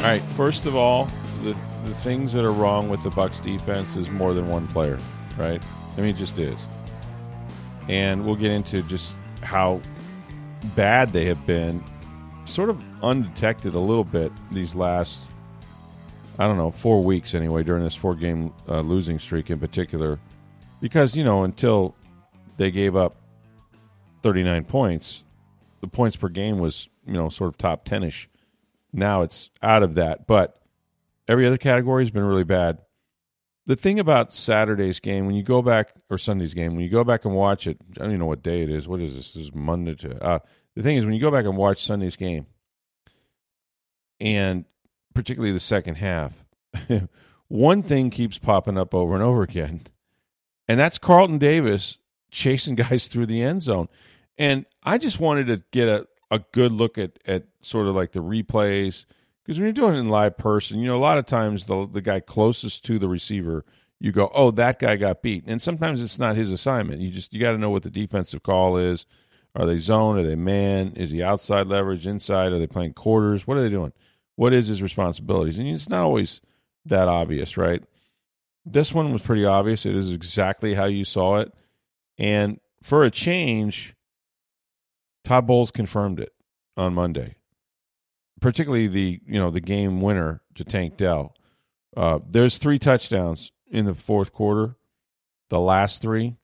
All right, first of all, the, the things that are wrong with the Bucs defense is more than one player, right? I mean, it just is. And we'll get into just how bad they have been, sort of undetected a little bit these last, I don't know, four weeks anyway, during this four game uh, losing streak in particular. Because, you know, until they gave up 39 points, the points per game was, you know, sort of top 10 ish. Now it's out of that. But every other category has been really bad the thing about Saturday's game, when you go back or Sunday's game, when you go back and watch it, I don't even know what day it is. What is this? This is Monday to. Uh, the thing is, when you go back and watch Sunday's game, and particularly the second half, one thing keeps popping up over and over again, and that's Carlton Davis chasing guys through the end zone. And I just wanted to get a, a good look at, at sort of like the replays because when you're doing it in live person, you know, a lot of times the the guy closest to the receiver, you go, oh, that guy got beat, and sometimes it's not his assignment. You just you got to know what the defensive call is. Are they zone? Are they man? Is he outside leverage, inside? Are they playing quarters? What are they doing? What is his responsibilities? And it's not always that obvious, right? This one was pretty obvious. It is exactly how you saw it. And for a change, Todd Bowles confirmed it on Monday particularly the you know the game winner to Tank Dell. Uh, there's three touchdowns in the fourth quarter. The last three,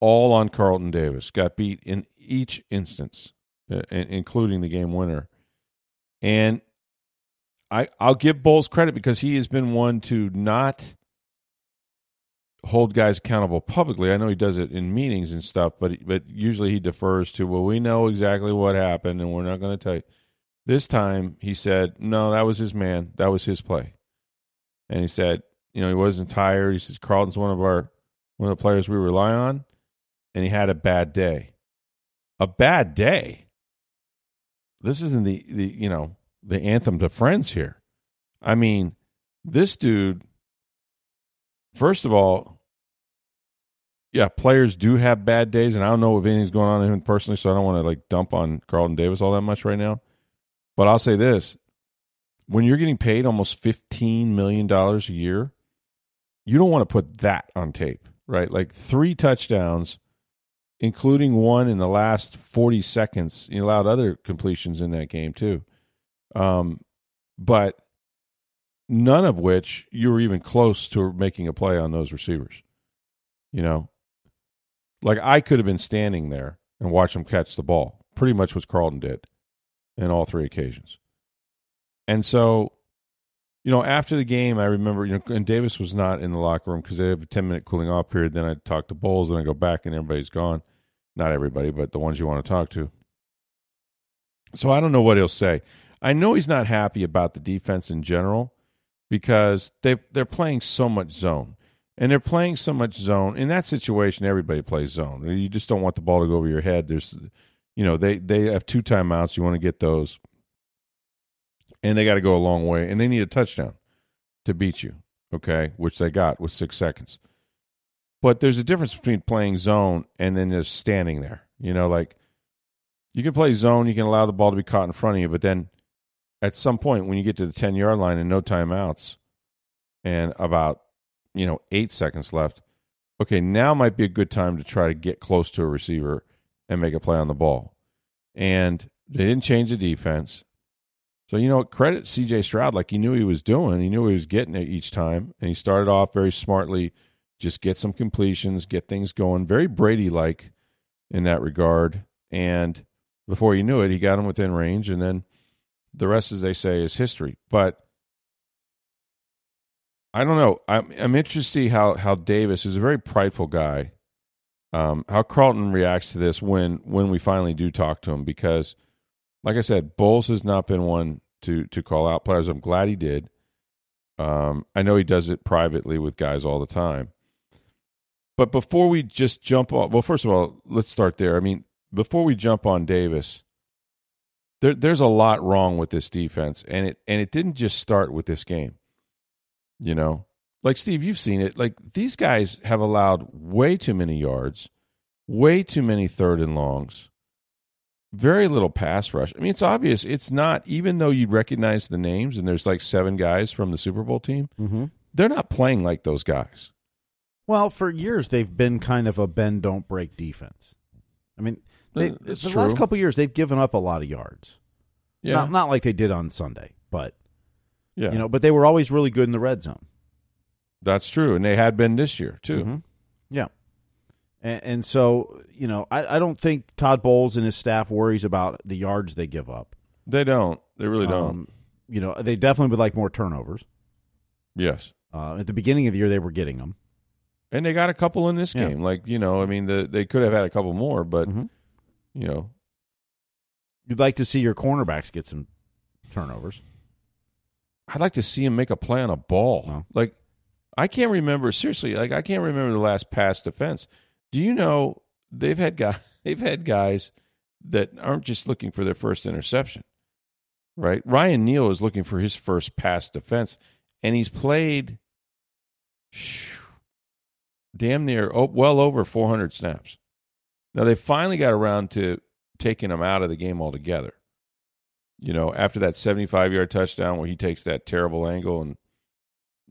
all on Carlton Davis, got beat in each instance, uh, including the game winner. And I I'll give Bowles credit because he has been one to not hold guys accountable publicly. I know he does it in meetings and stuff, but but usually he defers to well, we know exactly what happened, and we're not going to tell you. This time he said, no, that was his man. That was his play. And he said, you know, he wasn't tired. He says, Carlton's one of our, one of the players we rely on. And he had a bad day. A bad day. This isn't the, the you know, the anthem to friends here. I mean, this dude, first of all, yeah, players do have bad days, and I don't know if anything's going on in him personally, so I don't want to like dump on Carlton Davis all that much right now. But I'll say this when you're getting paid almost $15 million a year, you don't want to put that on tape, right? Like three touchdowns, including one in the last 40 seconds. You allowed other completions in that game, too. Um, but none of which you were even close to making a play on those receivers. You know, like I could have been standing there and watch them catch the ball. Pretty much what Carlton did in all three occasions. And so, you know, after the game, I remember, you know, and Davis was not in the locker room because they have a 10 minute cooling off period. Then I talk to Bowles and I go back and everybody's gone. Not everybody, but the ones you want to talk to. So I don't know what he'll say. I know he's not happy about the defense in general because they they're playing so much zone. And they're playing so much zone. In that situation, everybody plays zone. You just don't want the ball to go over your head. There's you know they they have two timeouts. You want to get those, and they got to go a long way, and they need a touchdown to beat you. Okay, which they got with six seconds. But there's a difference between playing zone and then just standing there. You know, like you can play zone, you can allow the ball to be caught in front of you, but then at some point when you get to the ten yard line and no timeouts, and about you know eight seconds left, okay, now might be a good time to try to get close to a receiver and make a play on the ball. And they didn't change the defense. So, you know, credit CJ Stroud, like he knew he was doing. He knew he was getting it each time. And he started off very smartly, just get some completions, get things going. Very Brady like in that regard. And before you knew it, he got him within range. And then the rest, as they say, is history. But I don't know. I'm, I'm interested to see how, how Davis is a very prideful guy um, how Carlton reacts to this when when we finally do talk to him because, like I said, Bowles has not been one to to call out players. I'm glad he did. Um, I know he does it privately with guys all the time. But before we just jump on, well, first of all, let's start there. I mean, before we jump on Davis, there, there's a lot wrong with this defense, and it and it didn't just start with this game. You know, like Steve, you've seen it. Like these guys have allowed way too many yards, way too many third and longs, very little pass rush. I mean, it's obvious. It's not even though you recognize the names, and there's like seven guys from the Super Bowl team. Mm-hmm. They're not playing like those guys. Well, for years they've been kind of a bend don't break defense. I mean, they, Uh, the true. last couple years they've given up a lot of yards. Yeah, Not, not like they did on Sunday, but yeah, you know, but they were always really good in the red zone. that's true, and they had been this year too. Mhm. Yeah. And, and so, you know, I, I don't think Todd Bowles and his staff worries about the yards they give up. They don't. They really don't. Um, you know, they definitely would like more turnovers. yes, Uh, at the beginning of the year, they were getting them. and they got a couple in this Yeah. game. Like you know, I mean, the, they could have had a couple more, but Mhm. you know, You'd like to see your cornerbacks get some turnovers. I'd like to see him make a play on a ball. No. Like I can't remember seriously. Like I can't remember the last pass defense. Do you know they've had guys they've had guys that aren't just looking for their first interception, right? Ryan Neal is looking for his first pass defense, and he's played phew, damn near oh, well over 400 snaps. Now they finally got around to taking him out of the game altogether you know, after that 75 yard touchdown where he takes that terrible angle and,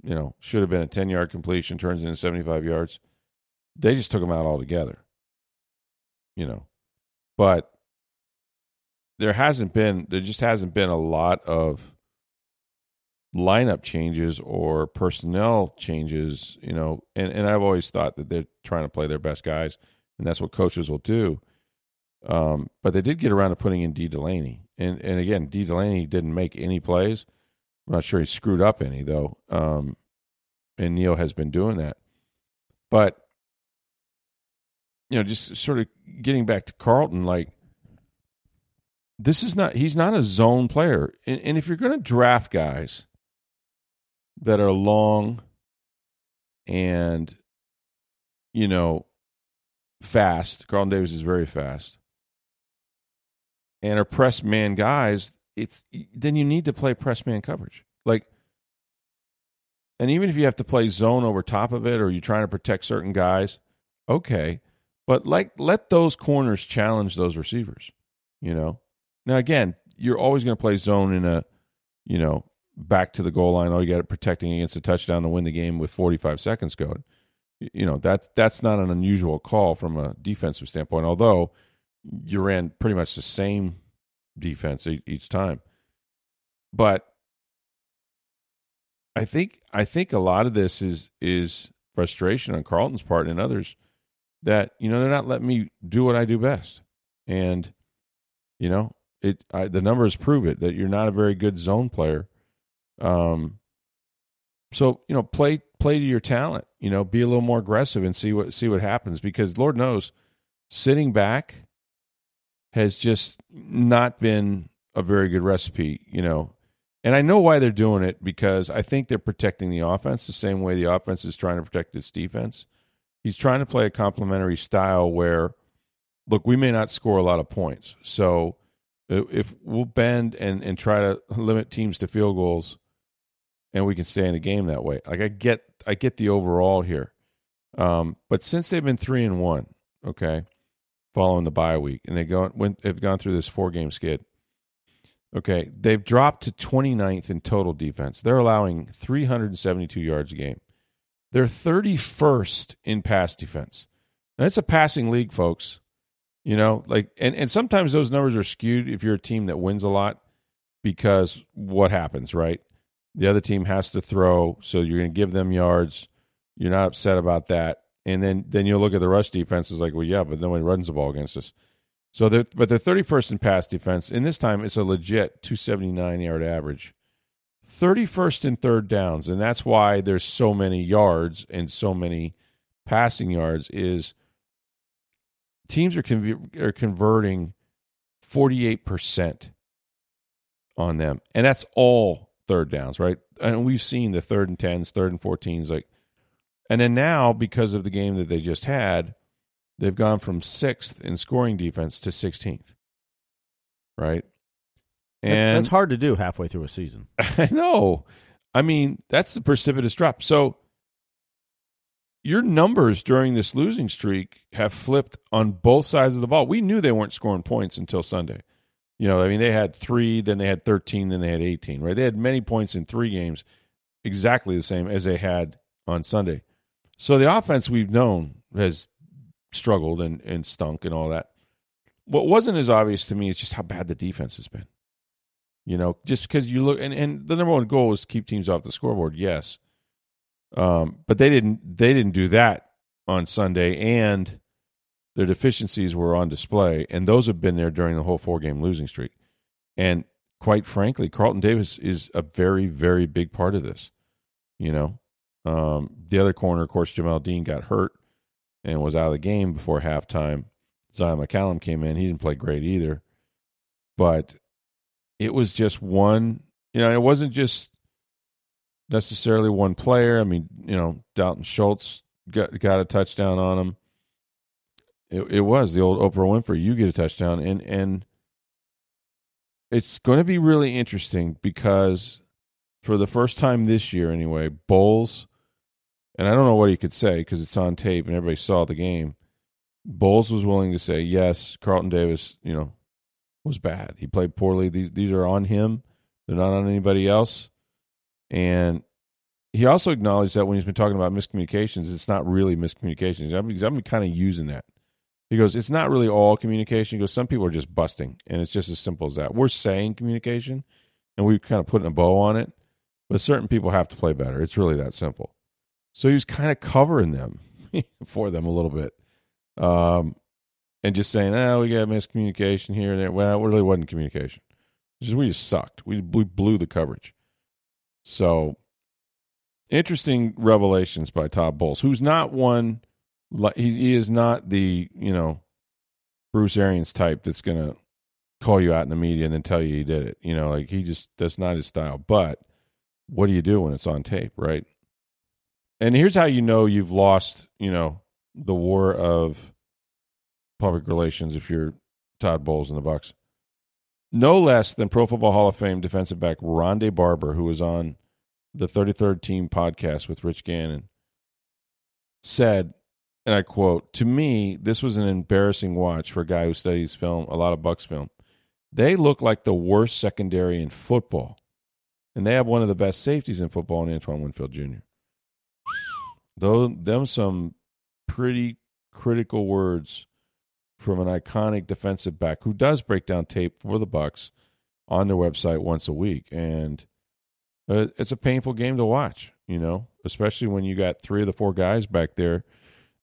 you know, should have been a 10 yard completion, turns into 75 yards. They just took him out altogether, you know. But there hasn't been, there just hasn't been a lot of lineup changes or personnel changes, you know. And, and I've always thought that they're trying to play their best guys, and that's what coaches will do. Um, but they did get around to putting in Dee Delaney, and and again, Dee Delaney didn't make any plays. I'm not sure he screwed up any though. Um, and Neal has been doing that, but you know, just sort of getting back to Carlton, like this is not he's not a zone player, and, and if you're going to draft guys that are long and you know fast, Carlton Davis is very fast and are press man guys, it's then you need to play press man coverage. Like and even if you have to play zone over top of it or you're trying to protect certain guys, okay. But like let those corners challenge those receivers, you know. Now again, you're always going to play zone in a, you know, back to the goal line. All you got it protecting against a touchdown to win the game with 45 seconds going. You know that's that's not an unusual call from a defensive standpoint. Although you ran pretty much the same defense each time. But I think I think a lot of this is is frustration on Carlton's part and others that you know they're not letting me do what I do best, and you know it. I, the numbers prove it that you're not a very good zone player. Um, so you know play play to your talent. You know, be a little more aggressive and see what see what happens because Lord knows, sitting back has just not been a very good recipe, you know. And I know why they're doing it because I think they're protecting the offense the same way the offense is trying to protect its defense. He's trying to play a complementary style where, look, we may not score a lot of points. So if we'll bend and, and try to limit teams to field goals and we can stay in the game that way. Like I get I get the overall here. Um, but since they've been three and one, okay, following the bye week, and they go went have gone through this four game skid. Okay, they've dropped to 29th in total defense. They're allowing 372 yards a game. They're 31st in pass defense. Now, it's a passing league, folks. You know, like and and sometimes those numbers are skewed if you're a team that wins a lot because what happens, right? The other team has to throw, so you're going to give them yards. You're not upset about that, and then then you'll look at the rush defense is like, well, yeah, but nobody runs the ball against us. So they're but they're 31st in pass defense, and this time it's a legit 279 yard average. 31st in third downs, and that's why there's so many yards and so many passing yards. Is teams are conv- are converting 48% on them. And that's all third downs, right? And we've seen the third and 10s, third and 14s like and then now because of the game that they just had, they've gone from 6th in scoring defense to 16th. Right? And that's hard to do halfway through a season. I know. I mean, that's the precipitous drop. So your numbers during this losing streak have flipped on both sides of the ball. We knew they weren't scoring points until Sunday. You know, I mean, they had three, then they had 13, then they had 18, right? They had many points in three games, exactly the same as they had on Sunday. So the offense we've known has struggled and, and stunk and all that. What wasn't as obvious to me is just how bad the defense has been. You know, just because you look and, and the number one goal is keep teams off the scoreboard, yes. Um, but they didn't they didn't do that on Sunday and their deficiencies were on display, and those have been there during the whole four game losing streak. And quite frankly, Carlton Davis is a very, very big part of this. You know, um, the other corner, of course, Jamel Dean got hurt and was out of the game before halftime. Zyon McCollum came in. He didn't play great either. But it was just one, you know, it wasn't just necessarily one player. I mean, you know, Dalton Schultz got, got a touchdown on him. It, it was the old Oprah Winfrey. You get a touchdown, and and it's going to be really interesting because for the first time this year, anyway, Bowles, and I don't know what he could say because it's on tape and everybody saw the game. Bowles was willing to say yes, Carlton Davis, you know, was bad. He played poorly. These these are on him. They're not on anybody else. And he also acknowledged that when he's been talking about miscommunications, it's not really miscommunications. I've been, I've been kind of using that. He goes, it's not really all communication. He goes, some people are just busting, and it's just as simple as that. We're saying communication, and we're kind of putting a bow on it, but certain people have to play better. It's really that simple. So he was kind of covering them for them a little bit, um, and just saying, "Oh, we got miscommunication here and there." Well, it really wasn't communication. Just, we just sucked. We blew, blew the coverage. So interesting revelations by Todd Bowles, who's not one. He, he is not the you know Bruce Arians type that's going to call you out in the media and then tell you he did it. You know, like he just that's not his style. But what do you do when it's on tape, right? And here's how you know you've lost, you know, the war of public relations if you're Todd Bowles in the Bucs. No less than Pro Football Hall of Fame defensive back Rondé Barber, who was on the 33rd Team podcast with Rich Gannon, said, and I quote, To me, this was an embarrassing watch for a guy who studies film, a lot of Bucs film. They look like the worst secondary in football. And they have one of the best safeties in football in Antoine Winfield Jr. Though them some pretty critical words from an iconic defensive back who does break down tape for the Bucs on their website once a week. And uh, it's a painful game to watch, you know, especially when you got three of the four guys back there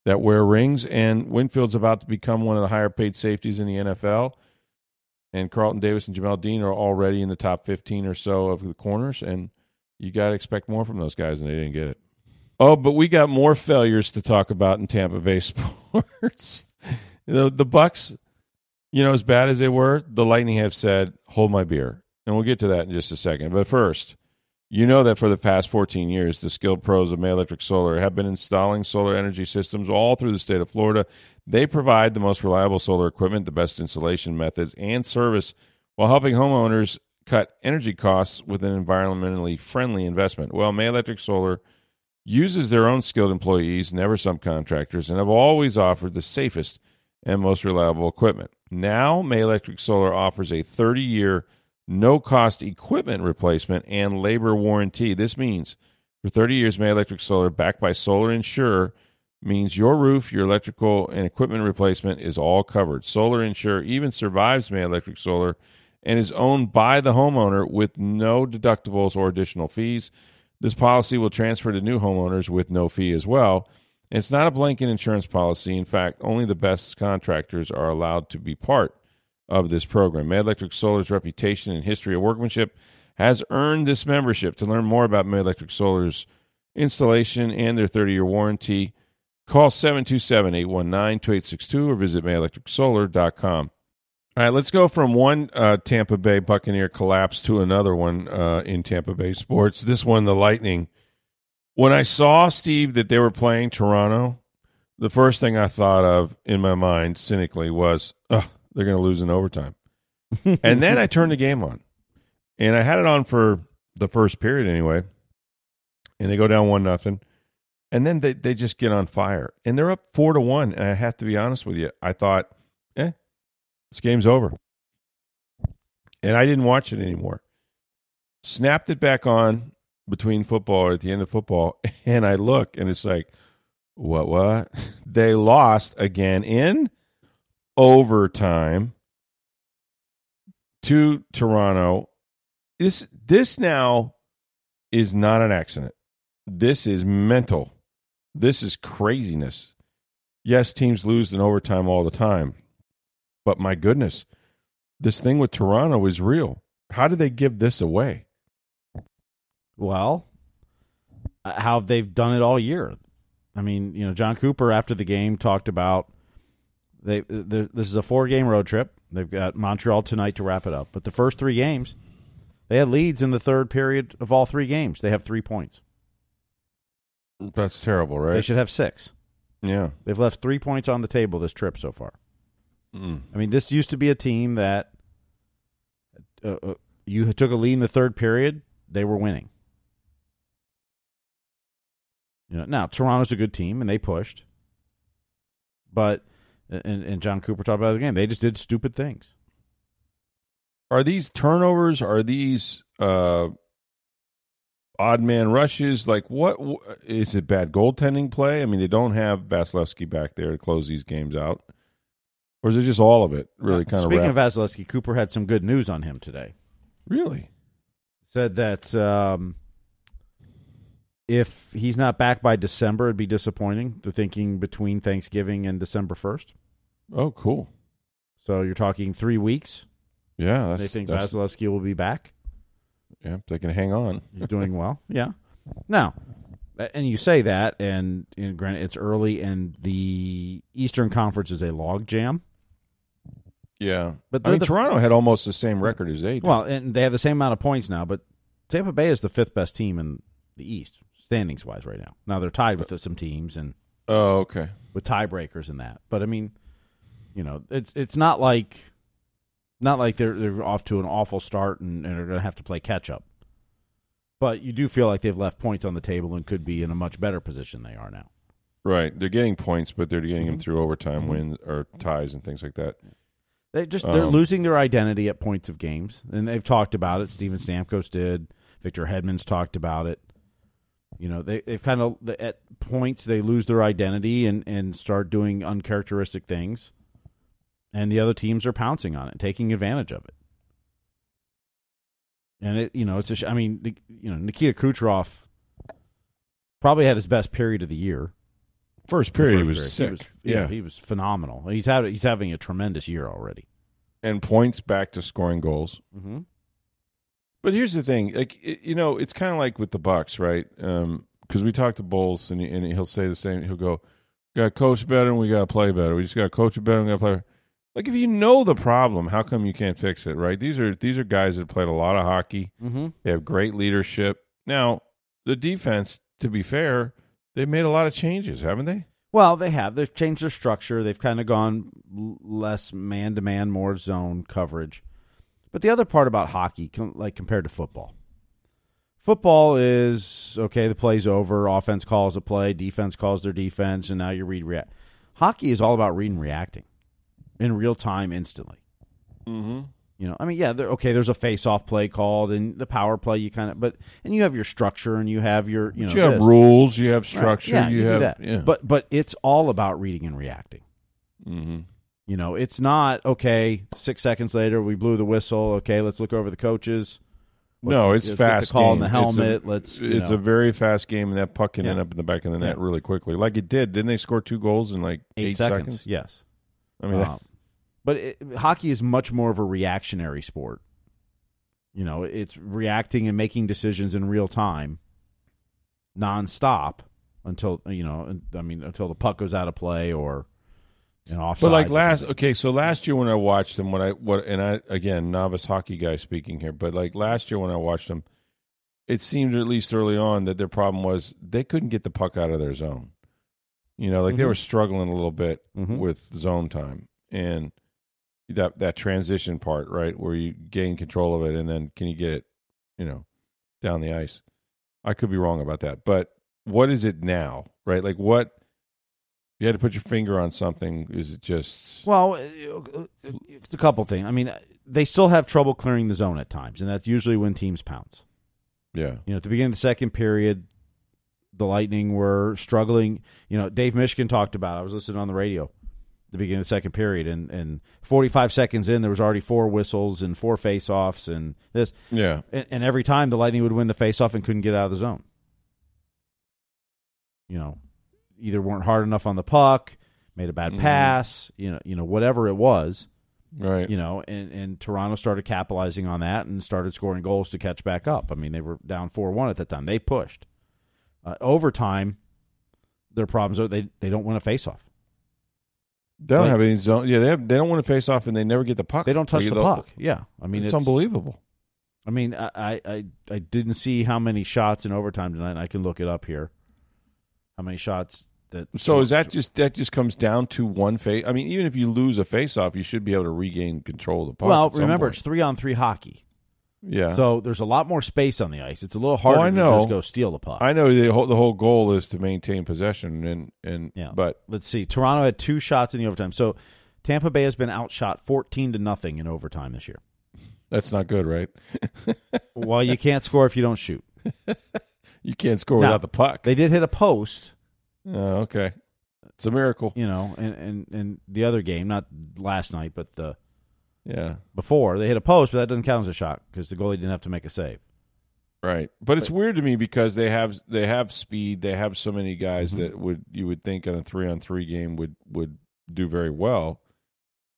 that wear rings. And Winfield's about to become one of the higher paid safeties in the NFL. And Carlton Davis and Jamel Dean are already in the top 15 or so of the corners. And you got to expect more from those guys, and they didn't get it. Oh, but we got more failures to talk about in Tampa Bay sports. the, the Bucs, you know, as bad as they were, the Lightning have said, hold my beer. And we'll get to that in just a second. But first, you know that for the past 14 years, the skilled pros of May Electric Solar have been installing solar energy systems all through the state of Florida. They provide the most reliable solar equipment, the best installation methods, and service while helping homeowners cut energy costs with an environmentally friendly investment. Well, May Electric Solar uses their own skilled employees, never subcontractors, and have always offered the safest and most reliable equipment. Now, May Electric Solar offers a 30 year no cost equipment replacement and labor warranty. This means for 30 years, May Electric Solar, backed by Solar Insure, means your roof, your electrical, and equipment replacement is all covered. Solar Insure even survives May Electric Solar and is owned by the homeowner with no deductibles or additional fees. This policy will transfer to new homeowners with no fee as well. It's not a blanket insurance policy. In fact, only the best contractors are allowed to be part of this program. May Electric Solar's reputation and history of workmanship has earned this membership. To learn more about May Electric Solar's installation and their 30 year warranty, Call 727 819 2862 or visit mayelectricsolar.com. All right, let's go from one uh, Tampa Bay Buccaneer collapse to another one uh, in Tampa Bay sports. This one, the Lightning. When I saw, Steve, that they were playing Toronto, the first thing I thought of in my mind, cynically, was, oh, they're going to lose in overtime. and then I turned the game on. And I had it on for the first period anyway. And they go down 1 nothing and then they, they just get on fire and they're up four to one and i have to be honest with you i thought this game's over. And i didn't watch it anymore. Snapped it back on between football or at the end of football and i look and it's like what what? They lost again in overtime to toronto. This this now is not an accident. This is mental. This is craziness. Yes, teams lose in overtime all the time. But my goodness, this thing with Toronto is real. How did they give this away? Well, uh, how they've done it all year. I mean, you know, Jon Cooper after the game talked about they this is a four game road trip. They've got Montreal tonight to wrap it up. But the first three games, they had leads in the third period of all three games. They have three points. That's terrible, right? They should have six. Yeah. They've left three points on the table this trip so far. Mm. I mean, this used to be a team that uh, uh, you took a lead in the third period, they were winning. You know, now Toronto's a good team and they pushed, but and, and Jon Cooper talked about the game. They just did stupid things. Are these turnovers? Are these uh, odd man rushes? Like, what is it? Bad goaltending play? I mean, they don't have Vasilevskiy back there to close these games out, or is it just all of it? Really, kind Speaking of. Speaking of Vasilevskiy, Cooper had some good news on him today. Really? Said that um, if he's not back by December, it'd be disappointing. They're thinking between Thanksgiving and December first. Oh, cool. So you're talking three weeks. Yeah, they think Vasilevskiy will be back. Yeah, they can hang on. He's doing well. Yeah. Now, and you say that, and, and granted, it's early, and the Eastern Conference is a log jam. Yeah, but I mean, Toronto had almost the same record as they. Did. Well, and they have the same amount of points now, but Tampa Bay is the fifth best team in the East standings wise right now. Now they're tied with some teams and oh, okay, with tiebreakers and that. But I mean, you know, it's it's not like not like they're they're off to an awful start and, and are going to have to play catch up. But you do feel like they've left points on the table and could be in a much better position they are now. Right, they're getting points, but they're getting mm-hmm. them through overtime mm-hmm. wins or ties and things like that. They just they're um, losing their identity at points of games, and they've talked about it. Steven Stamkos did. Victor Hedman's talked about it. You know, they they've kind of at points they lose their identity and and start doing uncharacteristic things and the other teams are pouncing on it, taking advantage of it. And it, you know, it's a. Sh- I mean, you know, Nikita Kucherov probably had his best period of the year. First period, first he was period. sick. He was, yeah, yeah, he was phenomenal. He's had he's having a tremendous year already, and points back to scoring goals. Mm-hmm. But here's the thing, like you know, it's kind of like with the Bucs, right? Because um, we talked to Bowles, and, he, and he'll say the same. He'll go, "Got to coach better, and we got to play better. We just got to coach better, and we got to play." Better. Like if you know the problem, how come you can't fix it? Right? These are these are guys that played a lot of hockey. Mm-hmm. They have great leadership. Now the defense, to be fair, they've made a lot of changes, haven't they? Well, they have. They've changed their structure. They've kind of gone less man to man, more zone coverage. But the other part about hockey, like compared to football, football is okay. The play's over. Offense calls a play. Defense calls their defense, and now you read react. Hockey is all about reading reacting in real time instantly. Mm-hmm. You know, I mean, yeah, okay. There's a face-off play called, and the power play. You kind of, but and you have your structure, and you have your, you know, you have this. rules, you have structure, right. yeah, you, you have, that. Yeah. But but it's all about reading and reacting. Mm-hmm. You know, it's not okay. Six seconds later, we blew the whistle. Okay, let's look over the coaches. no, it's fast. the call game. in the helmet. It's a, let's. It's know. a very fast game, and that puck can yeah. end up in the back of the net yeah. really quickly, like it did. Didn't they score two goals in like eight, eight seconds? seconds? Yes. I mean, um, but it, hockey is much more of a reactionary sport. You know, it's reacting and making decisions in real time, nonstop. until you know. I mean, until the puck goes out of play or an offside. But like last, okay, so last year when I watched them, when I what, and I again novice hockey guy speaking here, but like last year when I watched them, it seemed at least early on that their problem was they couldn't get the puck out of their zone. You know, like they Mhm. were struggling a little bit Mhm. with zone time and that that transition part, right, where you gain control of it and then can you get it, you know, down the ice. I could be wrong about that, but what is it now, right? Like what you had to put your finger on something, is it just Well, uh, it's a couple things. I mean, they still have trouble clearing the zone at times, and that's usually when teams pounce. yeah. You know, at the beginning of the second period, the Lightning were struggling. You know, Dave Mishkin talked about. it. I was listening on the radio the beginning of the second period, and and 45 seconds in, there was already four whistles and four face-offs and this, Yeah. and, and every time the Lightning would win the face-off and couldn't get out of the zone. You know, either weren't hard enough on the puck, made a bad Mhm. pass. You know, you know whatever it was Right. you know, and, and Toronto started capitalizing on that and started scoring goals to catch back up. I mean, they were down 4 1 at the time. They pushed. Uh, overtime, their problems are they, they don't win a faceoff. They don't Like- have any zone. Yeah, they have, they don't want to face off, and they never get the puck. They don't touch Like, the puck. Yeah. I mean, it's, it's, unbelievable. I mean, I, I, I, I didn't see how many shots in overtime tonight. I can look it up here. How many shots that. So is that just that just comes down to one face? I mean, even if you lose a face off, you should be able to regain control of the puck. Well, remember, point. it's three on three hockey. Yeah. So there's a lot more space on the ice. It's a little harder Oh, I to know. just go steal the puck. I know the whole the whole goal is to maintain possession, and and Yeah. but let's see. Toronto had two shots in the overtime. So Tampa Bay has been outshot 14 to nothing in overtime this year. that's not good, right? well, you can't score if you don't shoot. You can't score Now, without the puck. They did hit a post, oh, okay, it's a miracle. you know, and and, and the other game, not last night, but the Yeah, before they hit a post, but that doesn't count as a shot because the goalie didn't have to make a save. right. But it's weird to me because they have they have speed. They have so many guys Mm-hmm. that would you would think on a three on three game would would do very well.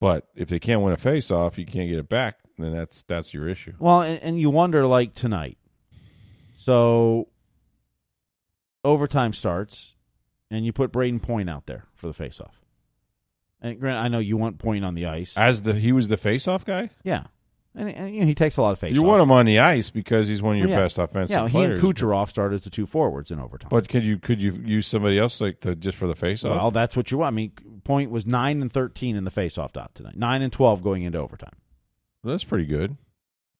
But if they can't win a face off, you can't get it back. Then that's that's your issue. Well, and, and you wonder like tonight. So overtime starts, and you put Braden Point out there for the faceoff. And Grant, I know you want Point on the ice. As the he was the face off guy. yeah, and, and you know, he takes a lot of faceoffs. You want him on the ice because he's one of your Yeah. best offensive Yeah, he players. and Kucherov started as the two forwards in overtime. But could you could you use somebody else like to, just for the face off? well, that's what you want. I mean, Point was nine and thirteen in the faceoff dot tonight. Nine and twelve going into overtime. that's pretty good.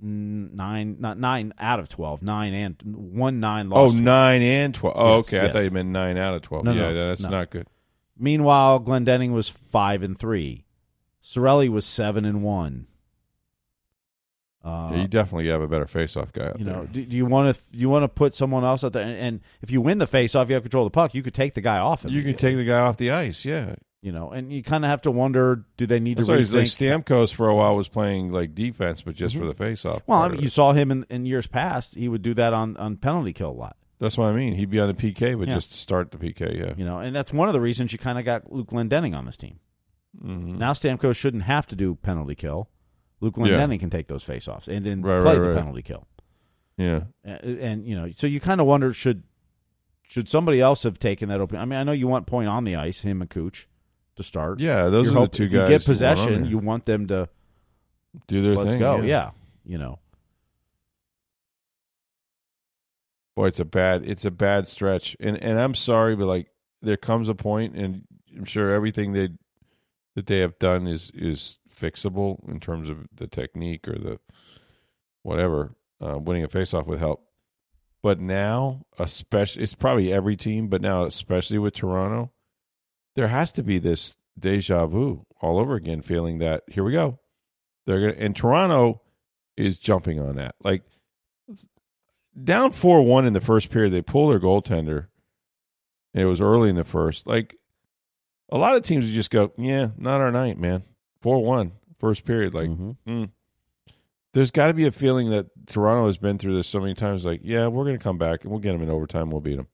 Mm, Nine, not nine out of twelve. Nine and one nine Oh, lost. nine and twelve. Oh, Yes, okay. I yes. thought you meant nine out of twelve. No, yeah, no, that's no. not good. Meanwhile, Glendening was five and three. Cirelli was seven and one. Uh, yeah, you definitely have a better face off guy out you know, do, do you want to? You want to put someone else out there? And, and if you win the face-off, you have control of the puck. You could take the guy off. you can take the guy off the ice. Yeah, you know, and you kind of have to wonder: Do they need that's to he's like? Stamkos for a while was playing like defense, but just for the face off. Mm-hmm. well, I mean, you saw him in, in years past. He would do that on, on penalty kill a lot. That's what I mean. He'd be on the PK, but Yeah. just to start the PK. Yeah. You know, and that's one of the reasons you kind of got Luke Glendening on this team. Mhm. Now Stamkos shouldn't have to do penalty kill. Luke Yeah. Can take those face-offs and then Right, play right, the right. penalty kill. Yeah. and, and you know, so you kind of wonder should should somebody else have taken that open? I mean, I know you want Point on the ice, him and Cooch to start. Yeah, those You're are the two if guys. You get who want on possession, you want them to do their let's thing. go. Yeah. you know. Boy, it's a bad it's a bad stretch. And and I'm sorry, but like there comes a point and I'm sure everything they that they have done is is fixable in terms of the technique or the whatever, uh, winning a faceoff with help. But now, especially it's probably every team, but now especially with Toronto, there has to be this deja vu all over again, feeling that here we go. They're gonna and Toronto is jumping on that. Like down four one in the first period, they pull their goaltender. And it was early in the first. Like a lot of teams just go, Yeah, not our night, man. Four one, first period. Like Mhm. mm. there's got to be a feeling that Toronto has been through this so many times. Like, yeah, we're going to come back and we'll get them in overtime. We'll beat them.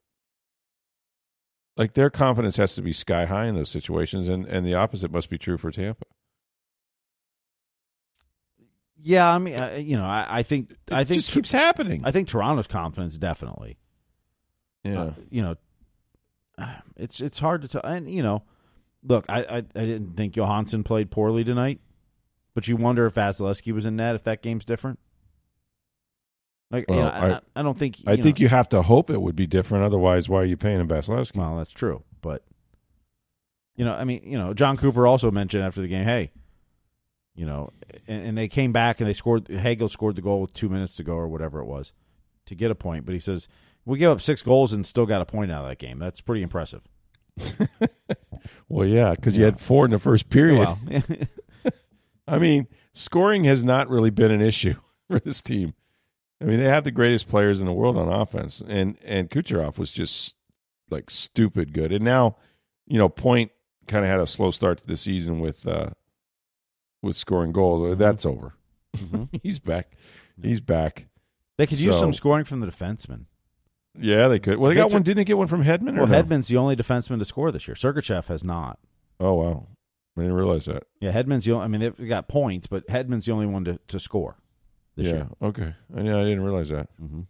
Like their confidence has to be sky high in those situations, and and the opposite must be true for Tampa. Yeah, I mean, uh, you know, I, I think I think just keeps happening. I think Toronto's confidence definitely. yeah, Uh, you know, it's it's hard to tell. And you know, look, I I, I didn't think Johansson played poorly tonight, but you wonder if Vasilevskiy was in net if that game's different. Like, you know, I, I- I don't think. I think you have to hope it would be different. Otherwise, why are you paying him Vasilevskiy? Well, that's true, but you know, I mean, you know, Jon Cooper also mentioned after the game, hey, you know, and, and they came back and they scored. Hagel scored the goal with two minutes to go or whatever it was to get a point, but he says we gave up six goals and still got a point out of that game. That's pretty impressive. Well, yeah, because you had four in the first period. Well, I mean, scoring has not really been an issue for this team. I mean, they have the greatest players in the world on offense, and and Kucherov was just like stupid good. And now, you know, Point kind of had a slow start to the season with uh with scoring goals. That's over. Mhm. He's back. He's back. they could use some scoring from the defensemen. Yeah, they could. Well, they got Victor- one. Didn't they get one from Hedman? Or Well, no? Hedman's the only defenseman to score this year. Sergachev has not. Oh wow, I didn't realize that. Yeah, Hedman's the only. I mean, they've got points, but Hedman's the only one to, to score this yeah. year. Okay. I, yeah, I didn't realize that. Mm-hmm.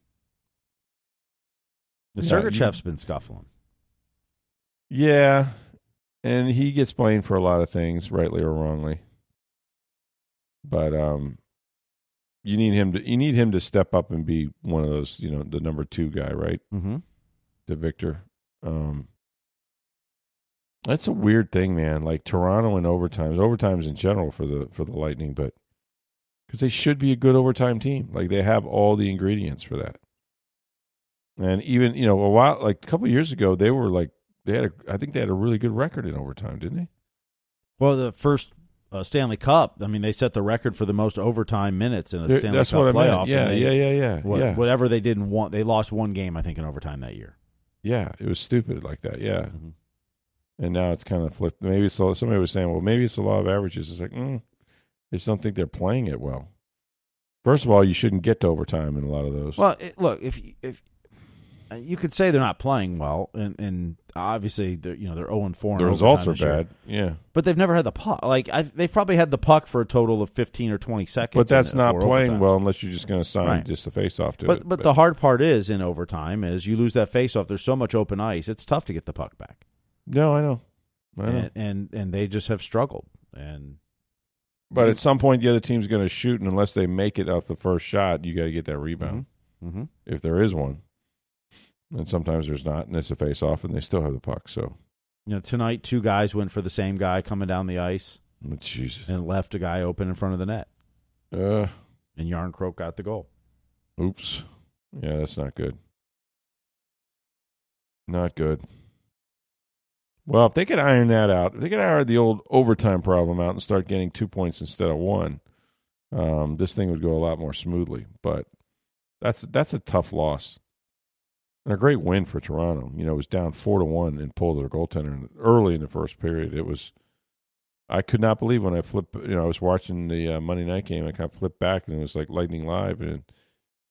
The Yeah, Sergachev's been scuffling. Yeah, and he gets blamed for a lot of things, rightly or wrongly. But um, you need him to you need him to step up and be one of those, you know, the number two guy, right? Mm-hmm. To Victor. Um, that's a weird thing, man. Like Toronto in overtimes, overtimes in general for the for the Lightning, but because they should be a good overtime team, like they have all the ingredients for that. And even you know a while, like a couple years ago, they were like they had a, I think they had a really good record in overtime, didn't they? Well, the first uh, Stanley Cup. I mean, they set the record for the most overtime minutes in a They're- Stanley Cup playoff. Yeah, they- yeah, yeah, yeah, what- yeah. Whatever they didn't want, they lost one game, I think, in overtime that year. Yeah, it was stupid like that. Yeah, Mhm. and now it's kind of flipped. Maybe it's somebody was saying, well, maybe it's the law of averages. It's like, mm, I just don't think they're playing it well. First of all, you shouldn't get to overtime in a lot of those. Well, it, look if if you could say they're not playing well, and, and obviously they're you know they're zero and four. the results are bad. Yeah, but they've never had the puck. Like I, they've probably had the puck for a total of fifteen or twenty seconds. but that's not playing overtimes. well unless you're just going to sign Right. just a face off to But it. but the hard part is in overtime is you lose that face off. There's so much open ice. It's tough to get the puck back, no, I know, I know. and, and and they just have struggled. And but at some point, the other team's going to shoot, and unless they make it off the first shot, you got to get that rebound mm-hmm. if there is one. And sometimes there's not, and it's a face off, and they still have the puck. So, you know tonight two guys went for the same guy coming down the ice Jesus, and left a guy open in front of the net, uh, and Jarnkrok got the goal. oops, yeah, that's not good. Not good. Well, if they could iron that out, if they could iron the old overtime problem out and start getting two points instead of one, um, this thing would go a lot more smoothly. But that's that's a tough loss. And a great win for Toronto. You know, it was down four to one and pulled their goaltender early in the first period. It was, I could not believe when I flipped. You know, I was watching the uh, Monday night game. I kind of flipped back and it was like lightning live, and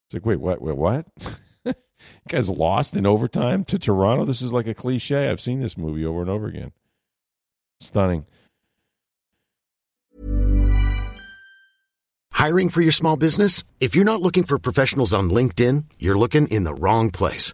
it's like, wait, what? Wait, what? you guys lost in overtime to Toronto. This is like a cliche. I've seen this movie over and over again. Stunning. Hiring for your small business? If you're not looking for professionals on LinkedIn, you're looking in the wrong place.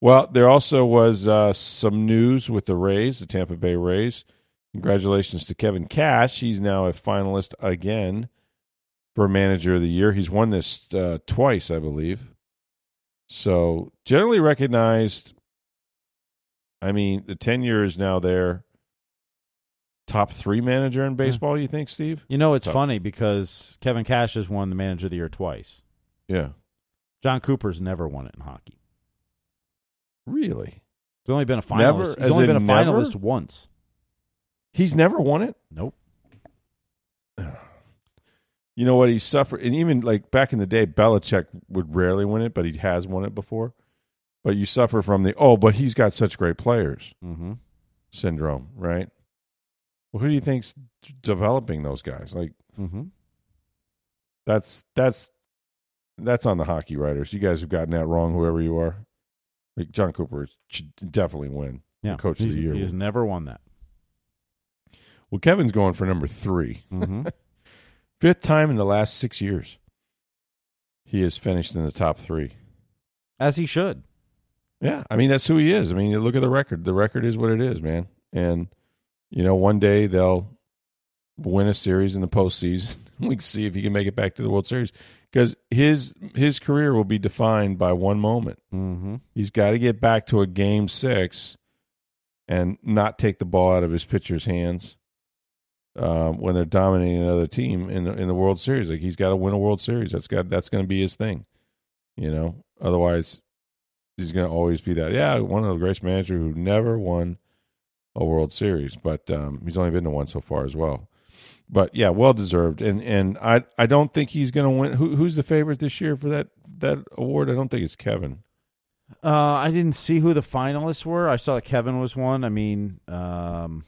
Well, there also was uh, some news with the Rays, the Tampa Bay Rays. Congratulations to Kevin Cash. He's now a finalist again for Manager of the Year. He's won this uh, twice, I believe. So, generally recognized. I mean, the tenure is now there. Top three manager in baseball, you think, Steve? You know, it's Tough. funny because Kevin Cash has won the Manager of the Year twice. Yeah. Jon Cooper's never won it in hockey. Really? He's only been a finalist. Never? He's only been a never? finalist once. He's never won it? Nope. You know what? He suffered, and even like back in the day, Belichick would rarely win it, but he has won it before. But you suffer from the oh, but he's got such great players. Mm-hmm. syndrome, right? Well, who do you think's developing those guys? Like Mm-hmm. that's that's that's on the hockey writers. You guys have gotten that wrong, whoever you are. Like Jon Cooper should definitely win. Yeah, coach of the year. He's never won that. Well, Kevin's going for number three. Mm-hmm. Fifth time in the last six years. He has finished in the top three. As he should. Yeah, I mean that's who he is. I mean, you look at the record. The record is what it is, man. And you know, one day they'll win a series in the postseason. we can see if he can make it back to the World Series because his his career will be defined by one moment. Mm-hmm. He's got to get back to a game six and not take the ball out of his pitcher's hands um, when they're dominating another team in the, in the World Series. Like he's got to win a World Series. That's got that's going to be his thing. You know, otherwise he's going to always be that. Yeah, one of the greatest managers who never won a World Series, but um, he's only been to one so far as well. But yeah, well deserved. And and I I don't think he's going to win. Who, who's the favorite this year for that that award? I don't think it's Kevin. Uh, I didn't see who the finalists were. I saw that Kevin was one. I mean, um,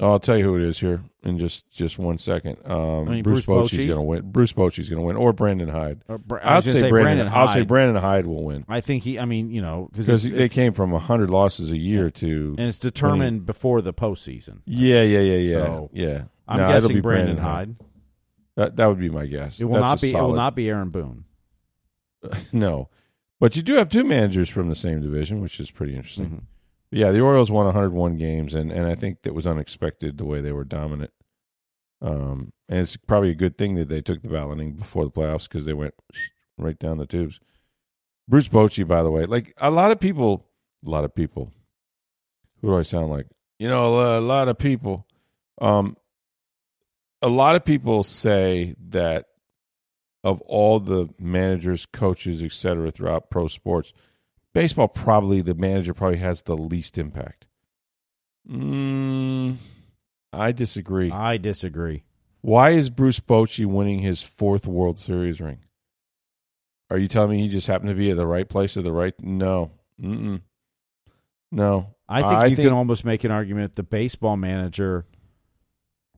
Oh, I'll tell you who it is here in just just one second. Um, I mean, Bruce, Bruce Bochy's going to win. Bruce Bochy's going to win, or Brandon Hyde. or I'll say, say Brandon. Brandon I'll say Hyde. Brandon Hyde will win I think he. I mean, you know, because they came from hundred losses a year to. and it's determined before the postseason. Yeah, yeah, yeah, yeah, So, yeah. I'm No, it'll guessing be Brandon, Hyde. That that would be my guess. It will That's not be. It will not be Aaron Boone. no, but you do have two managers from the same division, which is pretty interesting. Mhm. Yeah, the Orioles won 101 games, and, and I think that was unexpected the way they were dominant. Um, and it's probably a good thing that they took the balloting before the playoffs because they went right down the tubes. Bruce Bochy, by the way, like a lot of people, a lot of people. Who do I sound like? You know, a lot of people. Um, a lot of people say that of all the managers, coaches, etc., throughout pro sports, baseball probably the manager probably has the least impact. Mm, I disagree. I disagree. Why is Bruce Bochy winning his fourth World Series ring? Are you telling me he just happened to be at the right place at the right? No, Mm-mm. no. I think you can almost make an argument. The baseball manager.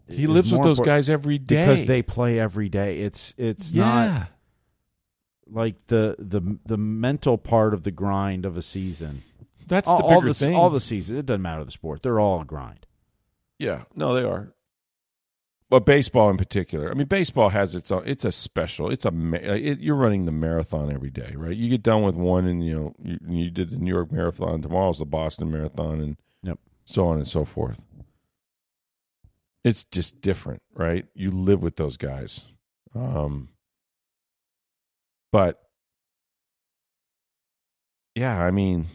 he lives with those guys every day because they play every day. It's it's not yeah. Like the the the mental part of the grind of a season. That's all, the all bigger the thing. all the season. It doesn't matter the sport. They're all a grind. Yeah, no, they are. But baseball in particular, I mean, baseball has its own. It's a special. It's a. It, you're running the marathon every day, right? You get done with one, and you know you, you did the New York Marathon. Tomorrow's the Boston Marathon, and Yep. so on and so forth. It's just different, right? You live with those guys, um, but yeah, I mean,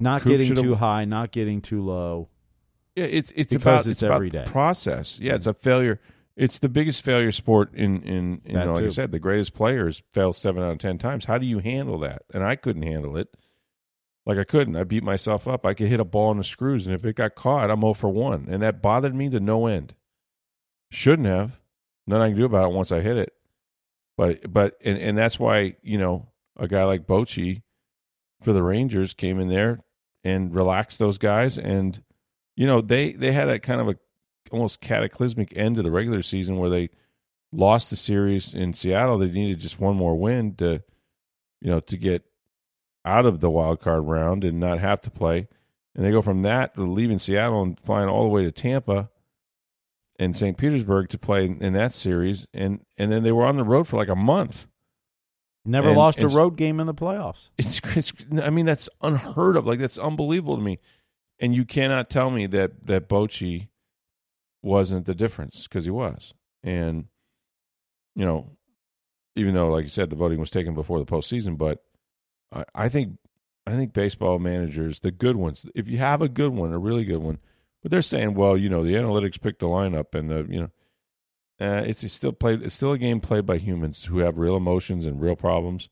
Not Coop getting too high, not getting too low. Yeah, it's it's Because about it's it's about every day. process. Yeah, it's mm. a failure. It's the biggest failure sport in in you know, like I said, the greatest players fail seven out of ten times. How do you handle that? And I couldn't handle it. Like I couldn't. I beat myself up. I could hit a ball in the screws, and if it got caught, I'm 0 for one, and that bothered me to no end. Shouldn't have. Nothing I can do about it once I hit it. But but and and that's why you know a guy like Bochy for the Rangers came in there and relaxed those guys and you know they they had a kind of a almost cataclysmic end to the regular season where they lost the series in Seattle. They needed just one more win to you know to get out of the wild card round and not have to play. And they go from that to leaving Seattle and flying all the way to Tampa and St. Petersburg to play in, in that series, and and then they were on the road for like a month. Never And- lost a road game in the playoffs. It's, it's I mean that's unheard of. Like that's unbelievable to me. And you cannot tell me that that Bochy wasn't the difference because he was. And you know, even though like you said the voting was taken before the postseason, but I, I think I think baseball managers, the good ones, if you have a good one, a really good one, but they're saying, well, you know, the analytics picked the lineup, and the you know, uh, it's, still played. It's still a game played by humans who have real emotions and real problems.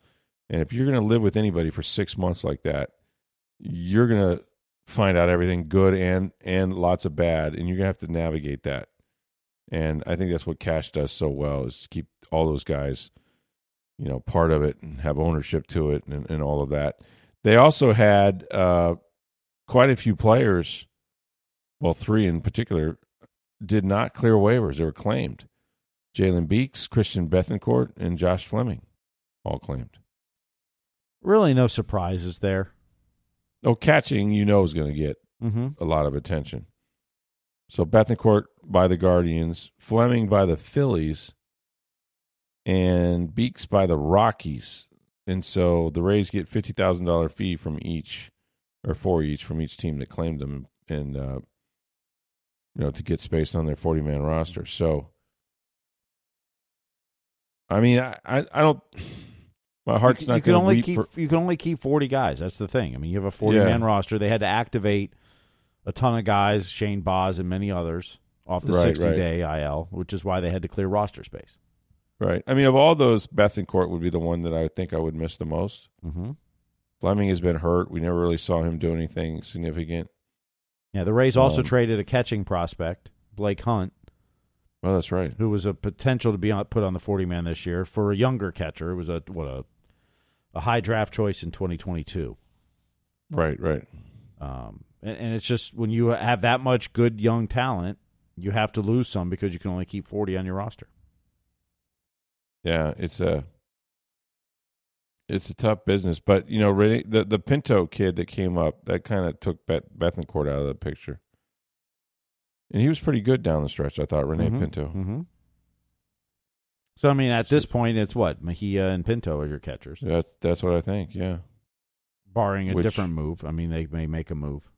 And if you're going to live with anybody for six months like that, you're going to find out everything good and and lots of bad, and you're going to have to navigate that. And I think that's what Cash does so well is keep all those guys, you know, part of it and have ownership to it and, and all of that. They also had uh, quite a few players, well, three in particular, did not clear waivers. They were claimed. Jalen Beeks, Christian Bethancourt, and Josh Fleming all claimed. Really, no surprises there. Oh, catching, you know, is going to get Mm-hmm. a lot of attention. So Bethancourt by the Guardians, Fleming by the Phillies, and Beeks by the Rockies. And so the Rays get fifty thousand dollar fee from each, or for each from each team that claimed them, and uh, you know to get space on their forty man roster. So, I mean, I I, I don't. My heart's you, not you can only keep for- you can only keep forty guys. That's the thing. I mean, you have a forty man roster. They had to activate a ton of guys, Shane Baz and many others, off the sixty right. day IL, which is why they had to clear roster space. right. I mean, of all those, Bethancourt would be the one that I think I would miss the most. Mm-hmm. Fleming has been hurt. We never really saw him do anything significant. Yeah, the Rays also Um, traded a catching prospect, Blake Hunt, Well, that's right. who was a potential to be on, put on the forty man this year for a younger catcher. It was a what a a high draft choice in twenty twenty two. Right, right. Um, and, and it's just when you have that much good young talent, you have to lose some because you can only keep 40 on your roster. Yeah, it's a it's a tough business, but you know, Rene, the the Pinto kid that came up that kind of took Bet, Bethancourt out of the picture, and he was pretty good down the stretch. I thought Rene Mhm, Pinto. mhm. So, I mean, at this point, it's what? Mejia and Pinto as your catchers, That's that's what I think. Yeah, barring a Which- different move. I mean, they may make a move.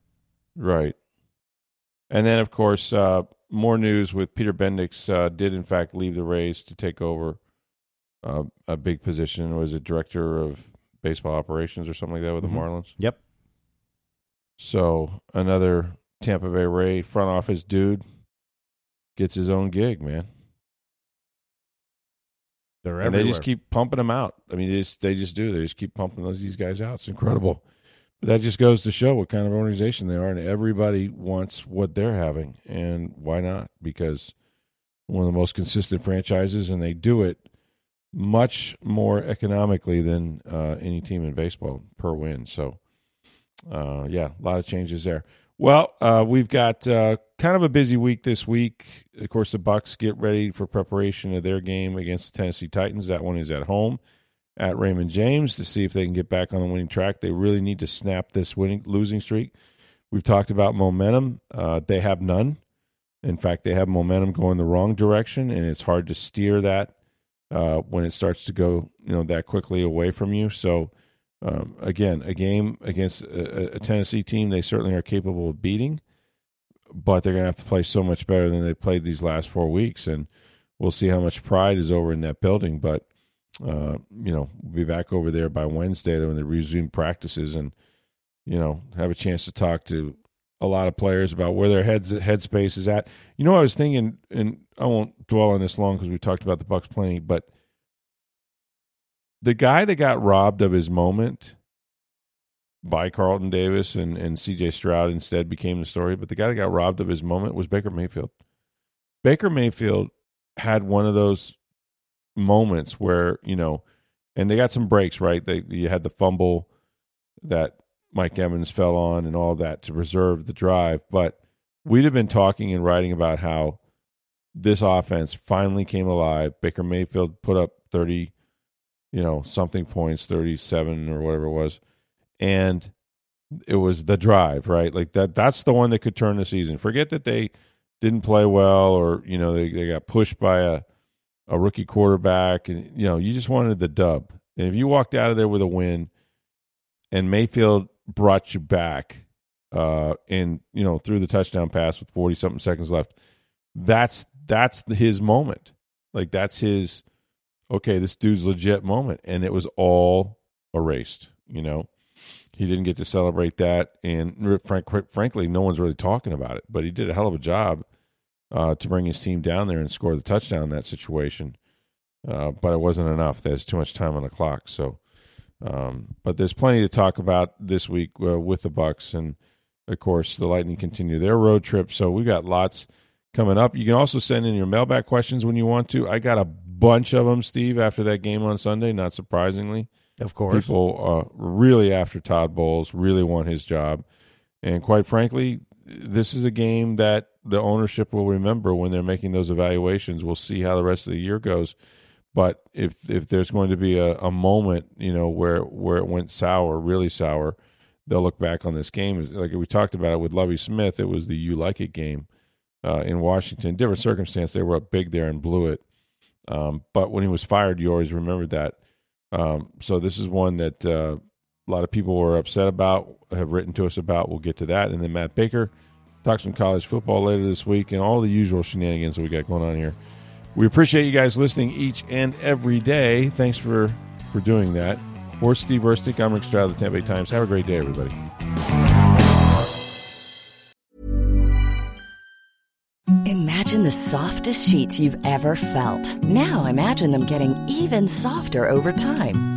right. And then, of course, uh, more news with Peter Bendix uh, did in fact leave the Rays to take over uh, a big position. Was it director of baseball operations or something like that with Mhm. the Marlins? Yep. So another Tampa Bay Ray front office dude gets his own gig, man. They're And everywhere. they just keep pumping them out. I mean, they just, they just do. They just keep pumping those these guys out. It's incredible. But that just goes to show what kind of organization they are, and everybody wants what they're having, and why not? Because one of the most consistent franchises, and they do it much more economically than uh, any team in baseball per win. So, uh, yeah, a lot of changes there. Well, uh, we've got uh, kind of a busy week this week. Of course, the Bucs get ready for preparation of their game against the Tennessee Titans. That one is at home at Raymond James to see if they can get back on the winning track. They really need to snap this winning losing streak. We've talked about momentum. Uh, they have none. In fact, they have momentum going the wrong direction, and it's hard to steer that uh, when it starts to go, you know, that quickly away from you. So, um, again, a game against a, a Tennessee team they certainly are capable of beating, but they're going to have to play so much better than they played these last four weeks, and we'll see how much pride is over in that building. But uh, you know, we'll be back over there by Wednesday when they resume practices, and you know, have a chance to talk to a lot of players about where their heads headspace is at. You know, I was thinking, and I won't dwell on this long because we talked about the Bucs plenty, but the guy that got robbed of his moment by Carlton Davis and, and CJ Stroud instead became the story. But the guy that got robbed of his moment was Baker Mayfield. Baker Mayfield had one of those moments where, you know, and they got some breaks, right? They you had the fumble that Mike Evans fell on and all that to preserve the drive. But we'd have been talking and writing about how this offense finally came alive. Baker Mayfield put up 30, you know, something points, 37 or whatever it was. And it was the drive, right? Like that that's the one that could turn the season. Forget that they didn't play well or, you know, they, they got pushed by a a rookie quarterback and you know, you just wanted the dub. And if you walked out of there with a win and Mayfield brought you back uh and you know, threw the touchdown pass with 40 something seconds left, that's that's his moment. Like that's his okay, this dude's legit moment and it was all erased, you know. He didn't get to celebrate that and frank, frankly no one's really talking about it, but he did a hell of a job uh, to bring his team down there and score the touchdown in that situation. Uh, but it wasn't enough. There's too much time on the clock. So, um, but there's plenty to talk about this week uh, with the Bucs, and of course the Lightning continue their road trip. So we've got lots coming up. You can also send in your mailbag questions when you want to. I got a bunch of them, Steve, after that game on Sunday. Not surprisingly, Of course. people uh, really after Todd Bowles, really want his job. And quite frankly, this is a game that the ownership will remember when they're making those evaluations. We'll see how the rest of the year goes. But if if there's going to be a, a moment, you know, where where it went sour, really sour, they'll look back on this game. Like we talked about it with Lovie Smith, it was the you like it game uh, in Washington. Different circumstance, they were up big there and blew it. Um, but when he was fired, you always remembered that. Um, so this is one that uh, a lot of people were upset about, have written to us about. We'll get to that. And then Matt Baker talks some college football later this week and all the usual shenanigans that we got going on here. We appreciate you guys listening each and every day. Thanks for, for doing that. For Steve Versnick, I'm Rick Stroud of the Tampa Bay Times. Have a great day, everybody. Imagine the softest sheets you've ever felt. Now imagine them getting even softer over time.